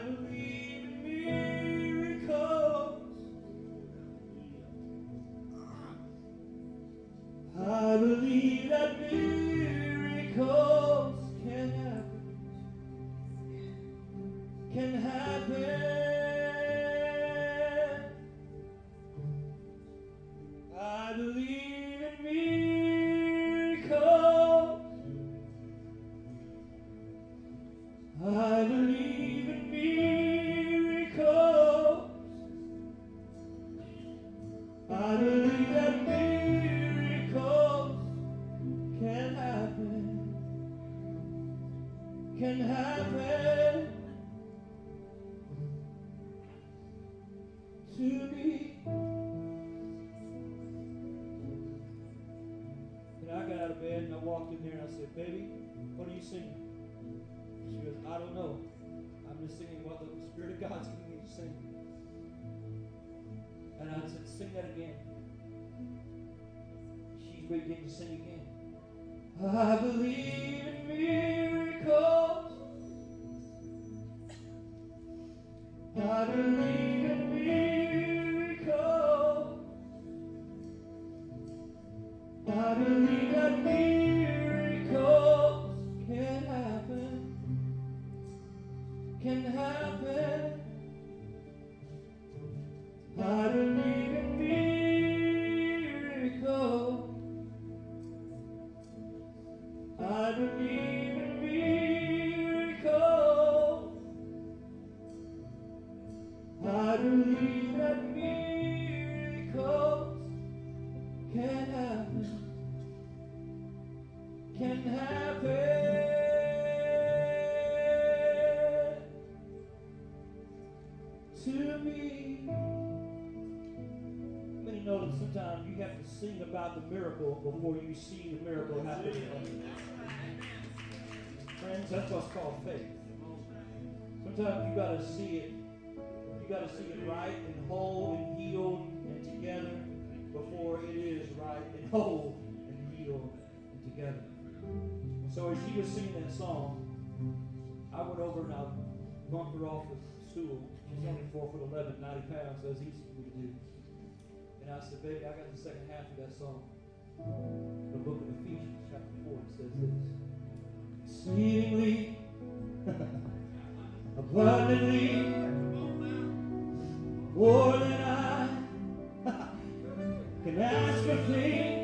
I'll before you see the miracle happen. Friends, that's what's called faith. Sometimes you got to see it. You got to see it right and whole and healed and together before it is right and whole and healed and together. So as she was singing that song, I went over and I bumped her off the stool. She's only four foot eleven, 90 pounds, so it's easy for me to do. And I said, baby, I got the second half of that song the book of Ephesians, chapter 4, it says this. Exceedingly, abundantly, more than I can ask or think,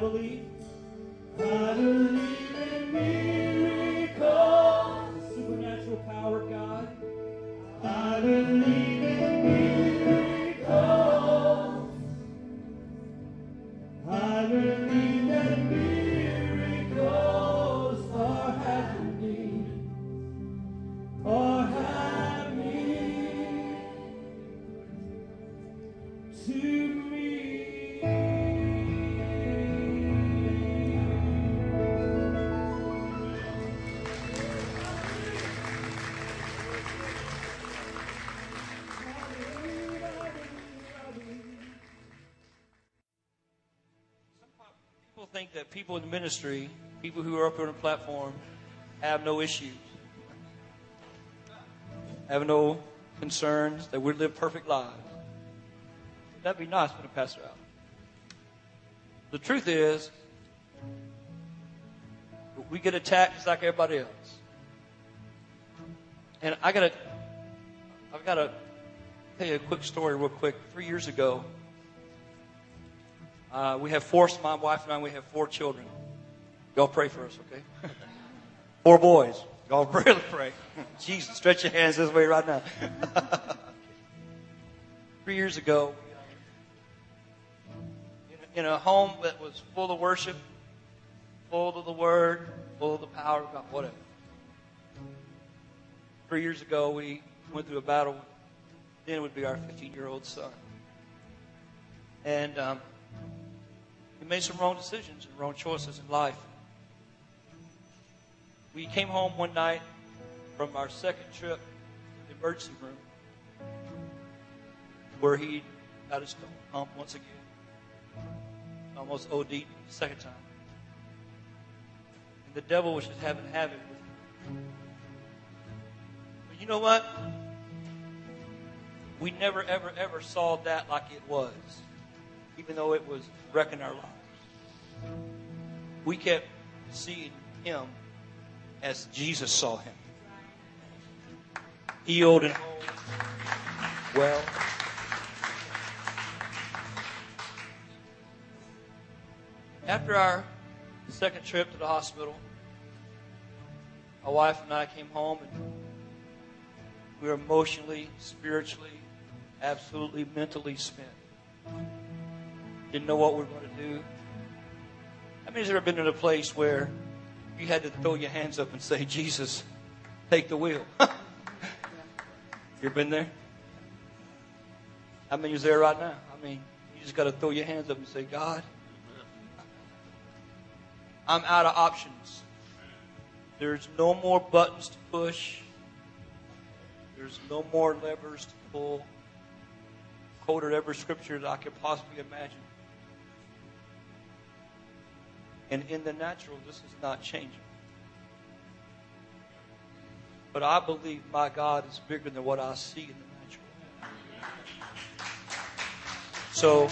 think people in the ministry, people who are up on the platform, have no issues, have no concerns, that we live perfect lives. That'd be nice for the pastor out. The truth is, we get attacked just like everybody else. And I gotta, I've gotta tell you a quick story real quick. Three years ago, uh, we have four, my wife and I, we have four children. Y'all pray for us, okay? four boys. Y'all really pray. Jesus, stretch your hands this way right now. Three years ago, in a home that was full of worship, full of the Word, full of the power of God, whatever. Three years ago, we went through a battle. Then would be our 15 year old son. And um, we made some wrong decisions and wrong choices in life. We came home one night from our second trip to the emergency room where he got his hump once again. Almost OD'd the second time. And the devil was just having have it with him. But you know what? We never, ever, ever saw that like it was even though it was wrecking our lives. We kept seeing him as Jesus saw him. Healed and. Well. After our second trip to the hospital, my wife and I came home and we were emotionally, spiritually, absolutely mentally spent didn't know what we were going to do. How many has ever been in a place where you had to throw your hands up and say, Jesus, take the wheel? you ever been there? How many is there right now? I mean, you just got to throw your hands up and say, God, I'm out of options. There's no more buttons to push. There's no more levers to pull. Quoted every scripture that I could possibly imagine. And in the natural, this is not changing. But I believe my God is bigger than what I see in the natural. So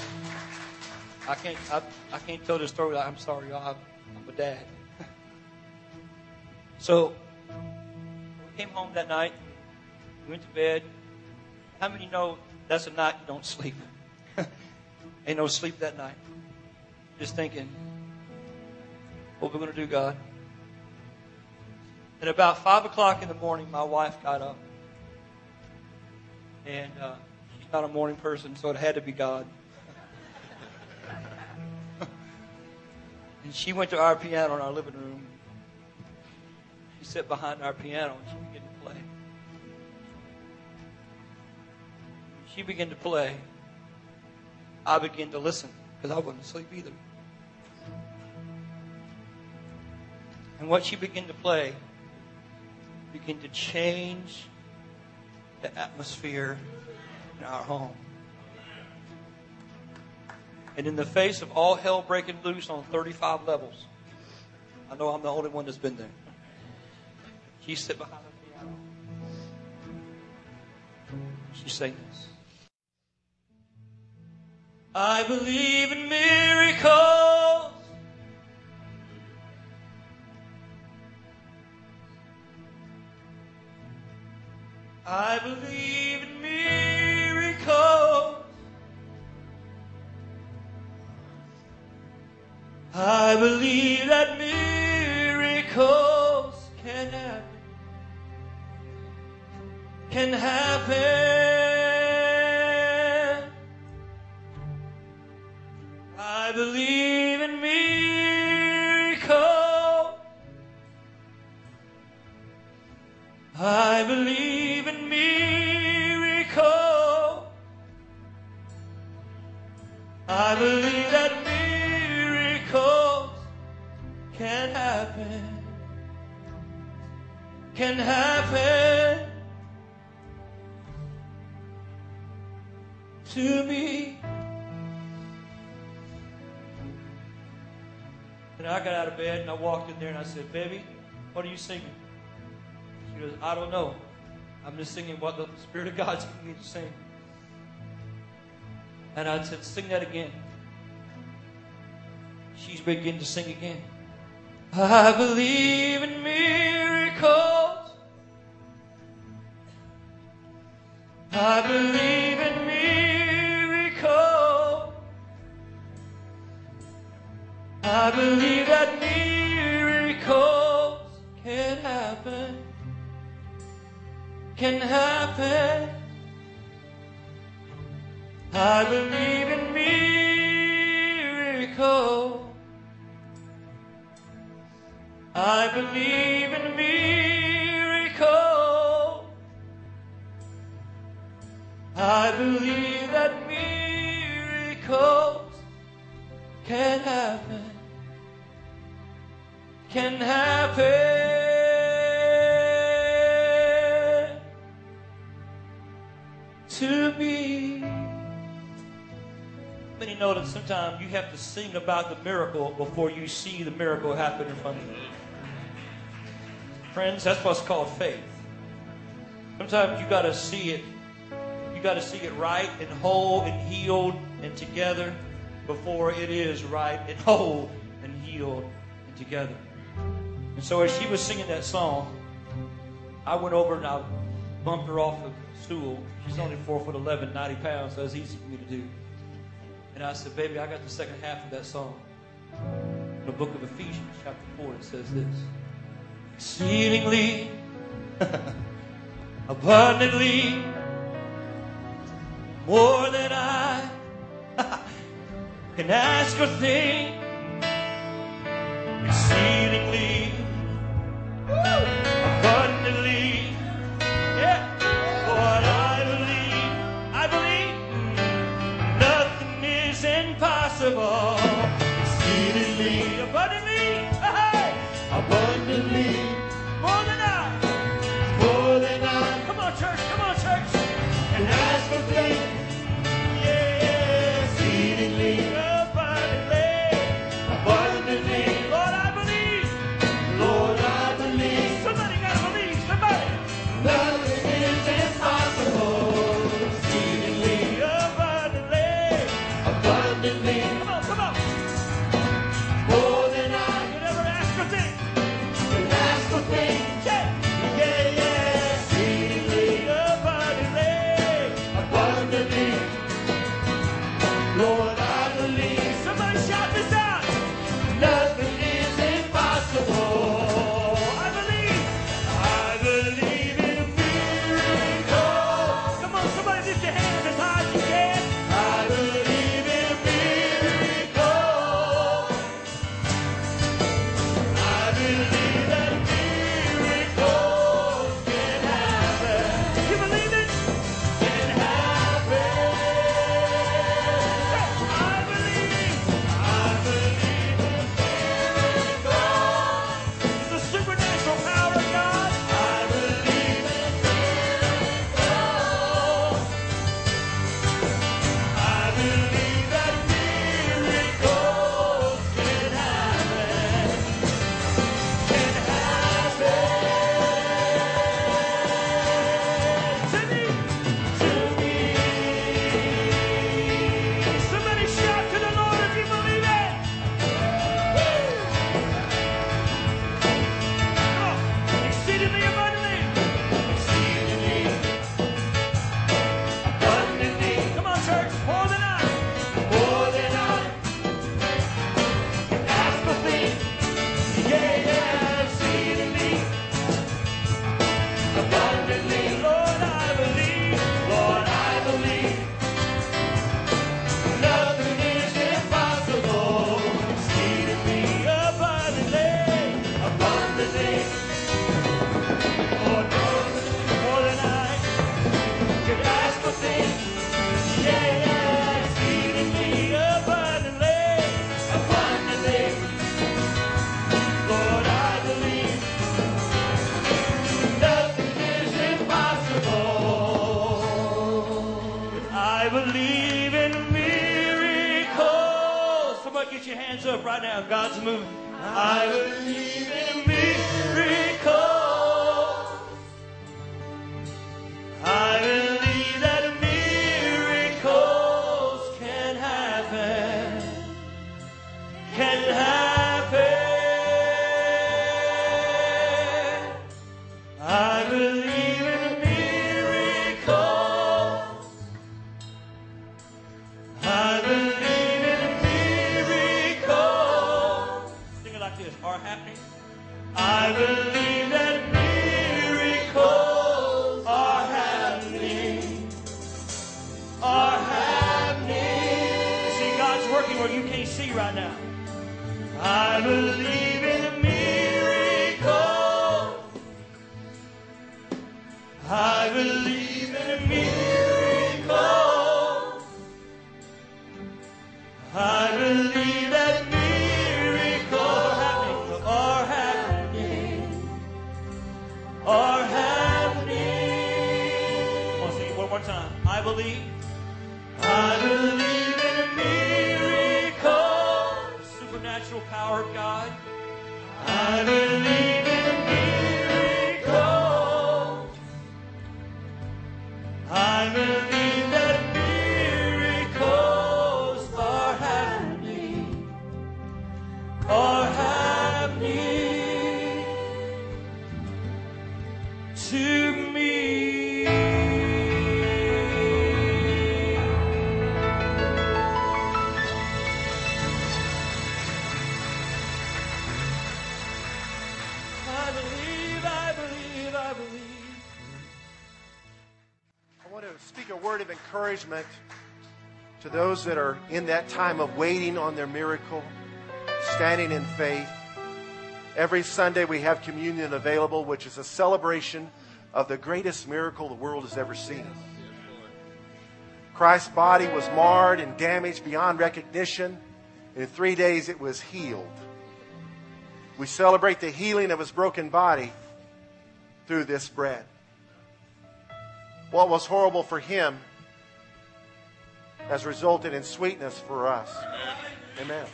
I can't I, I can't tell this story. I'm sorry, y'all. I'm, I'm a dad. so we came home that night. Went to bed. How many know that's a night you don't sleep? Ain't no sleep that night. Just thinking, what we're going to do, God. At about 5 o'clock in the morning, my wife got up. And uh, she's not a morning person, so it had to be God. and she went to our piano in our living room. She sat behind our piano and she began to play. She began to play. I began to listen because I wasn't asleep either. And what she began to play began to change the atmosphere in our home. And in the face of all hell breaking loose on 35 levels, I know I'm the only one that's been there. She sat behind the piano. She sang this. I believe in miracles. I believe in miracles. I believe that miracles can happen. Can happen. I believe in miracles. I believe I believe that miracles can happen. Can happen to me. And I got out of bed and I walked in there and I said, Baby, what are you singing? She goes, I don't know. I'm just singing what the Spirit of God's given me to sing. And I said, Sing that again. She's beginning to sing again. I believe in miracles. Sing about the miracle before you see the miracle happen in front of you. Friends, that's what's called faith. Sometimes you got to see it. You got to see it right and whole and healed and together before it is right and whole and healed and together. And so as she was singing that song, I went over and I bumped her off the stool. She's only four foot eleven, 90 pounds, so it's easy for me to do. And I said, baby, I got the second half of that song. In the book of Ephesians, chapter 4, it says this. Exceedingly, abundantly, more than I can ask or think. Exceedingly, me. Come on, come on. Right now. I believe encouragement to those that are in that time of waiting on their miracle, standing in faith. Every Sunday we have communion available, which is a celebration of the greatest miracle the world has ever seen. Christ's body was marred and damaged beyond recognition. In three days it was healed. We celebrate the healing of his broken body through this bread. What was horrible for him has resulted in sweetness for us. Amen.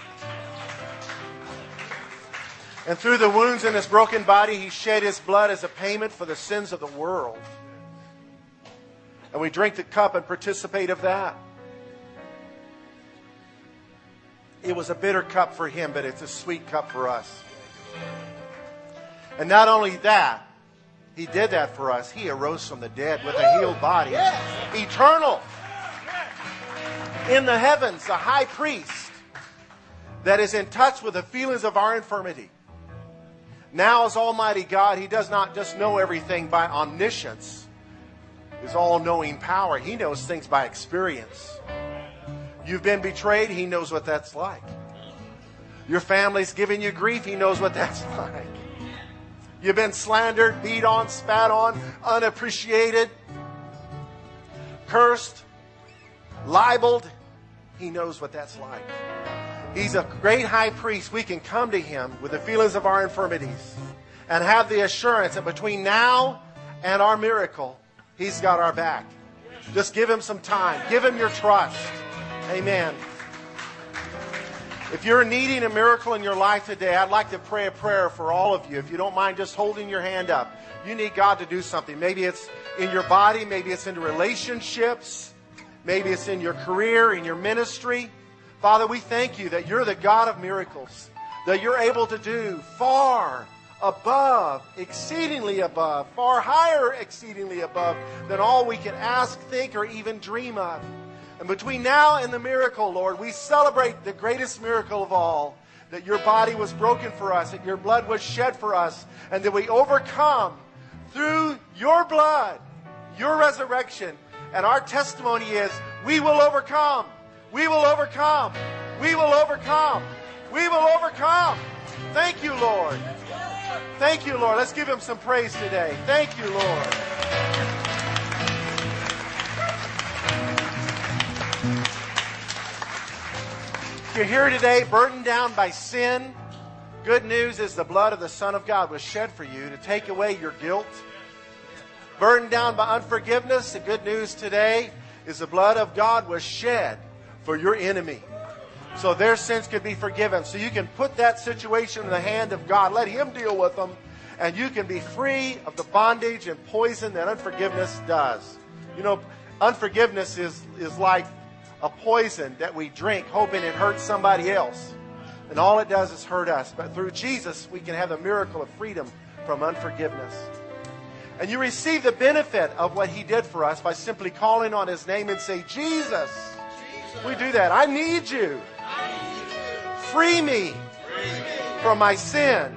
And through the wounds in his broken body, he shed his blood as a payment for the sins of the world. And we drink the cup and participate of that. It was a bitter cup for him, but it's a sweet cup for us. And not only that, he did that for us. He arose from the dead with a healed body. Eternal. In the heavens, a high priest that is in touch with the feelings of our infirmity. Now, as Almighty God, He does not just know everything by omniscience, His all knowing power. He knows things by experience. You've been betrayed, He knows what that's like. Your family's giving you grief, He knows what that's like. You've been slandered, beat on, spat on, unappreciated, cursed, libeled. He knows what that's like. He's a great high priest. We can come to him with the feelings of our infirmities and have the assurance that between now and our miracle, he's got our back. Just give him some time. Give him your trust. Amen. If you're needing a miracle in your life today, I'd like to pray a prayer for all of you. If you don't mind just holding your hand up, you need God to do something. Maybe it's in your body, maybe it's in relationships, maybe it's in your career, in your ministry. Father, we thank you that you're the God of miracles, that you're able to do far above, exceedingly above, far higher, exceedingly above than all we can ask, think, or even dream of. And between now and the miracle, Lord, we celebrate the greatest miracle of all that your body was broken for us, that your blood was shed for us, and that we overcome through your blood, your resurrection. And our testimony is we will overcome. We will overcome. We will overcome. We will overcome. Thank you, Lord. Thank you, Lord. Let's give him some praise today. Thank you, Lord. You're here today burdened down by sin. Good news is the blood of the Son of God was shed for you to take away your guilt. Burdened down by unforgiveness, the good news today is the blood of God was shed for your enemy. So their sins could be forgiven. So you can put that situation in the hand of God. Let Him deal with them. And you can be free of the bondage and poison that unforgiveness does. You know, unforgiveness is, is like a poison that we drink hoping it hurts somebody else. And all it does is hurt us. But through Jesus, we can have the miracle of freedom from unforgiveness. And you receive the benefit of what he did for us by simply calling on his name and say, Jesus. Jesus. We do that. I need you. Free me from my sin,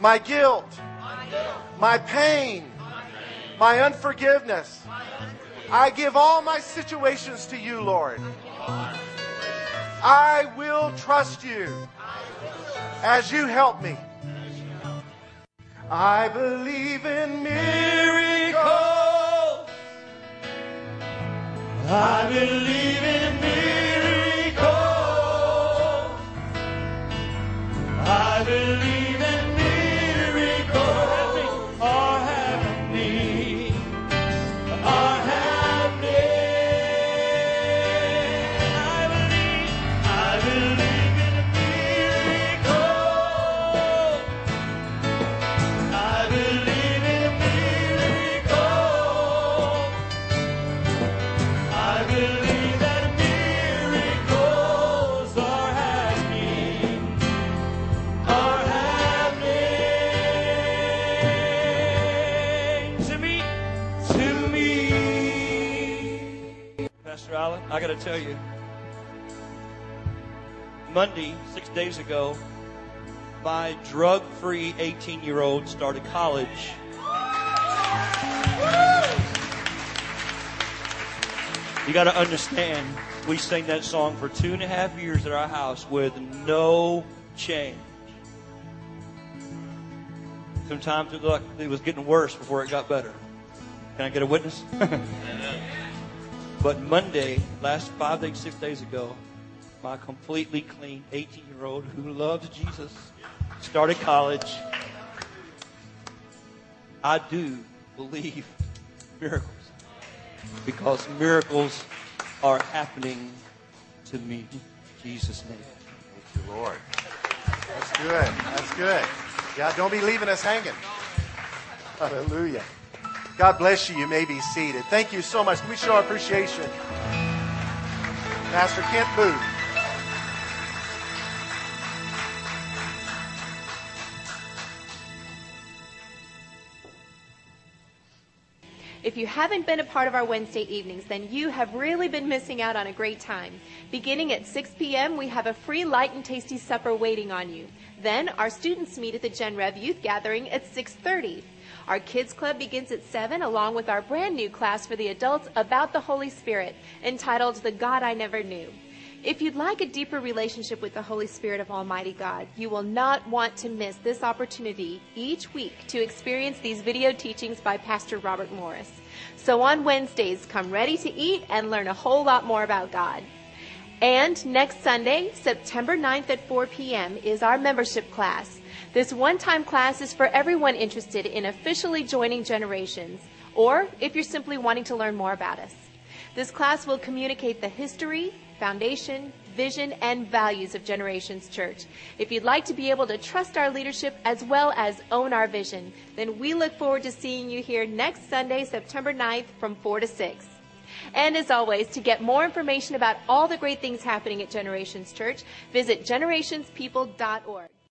my guilt, my pain, my unforgiveness. I give all my situations to you, Lord. I will trust you as you help me. I believe in miracles. I believe in miracles. I believe. Tell you, Monday, six days ago, my drug free 18 year old started college. You got to understand, we sang that song for two and a half years at our house with no change. Sometimes it looked like it was getting worse before it got better. Can I get a witness? But Monday, last five days, six days ago, my completely clean 18 year old who loves Jesus started college. I do believe miracles because miracles are happening to me. Jesus' name. Thank you, Lord. That's good. That's good. Yeah, don't be leaving us hanging. Hallelujah. God bless you. You may be seated. Thank you so much. Can we show our appreciation? Pastor Kent Booth. If you haven't been a part of our Wednesday evenings, then you have really been missing out on a great time. Beginning at 6 p.m., we have a free light and tasty supper waiting on you. Then our students meet at the Gen Rev Youth Gathering at 6:30. Our Kids Club begins at 7, along with our brand new class for the adults about the Holy Spirit, entitled The God I Never Knew. If you'd like a deeper relationship with the Holy Spirit of Almighty God, you will not want to miss this opportunity each week to experience these video teachings by Pastor Robert Morris. So on Wednesdays, come ready to eat and learn a whole lot more about God. And next Sunday, September 9th at 4 p.m., is our membership class. This one-time class is for everyone interested in officially joining Generations, or if you're simply wanting to learn more about us. This class will communicate the history, foundation, vision, and values of Generations Church. If you'd like to be able to trust our leadership as well as own our vision, then we look forward to seeing you here next Sunday, September 9th from 4 to 6. And as always, to get more information about all the great things happening at Generations Church, visit generationspeople.org.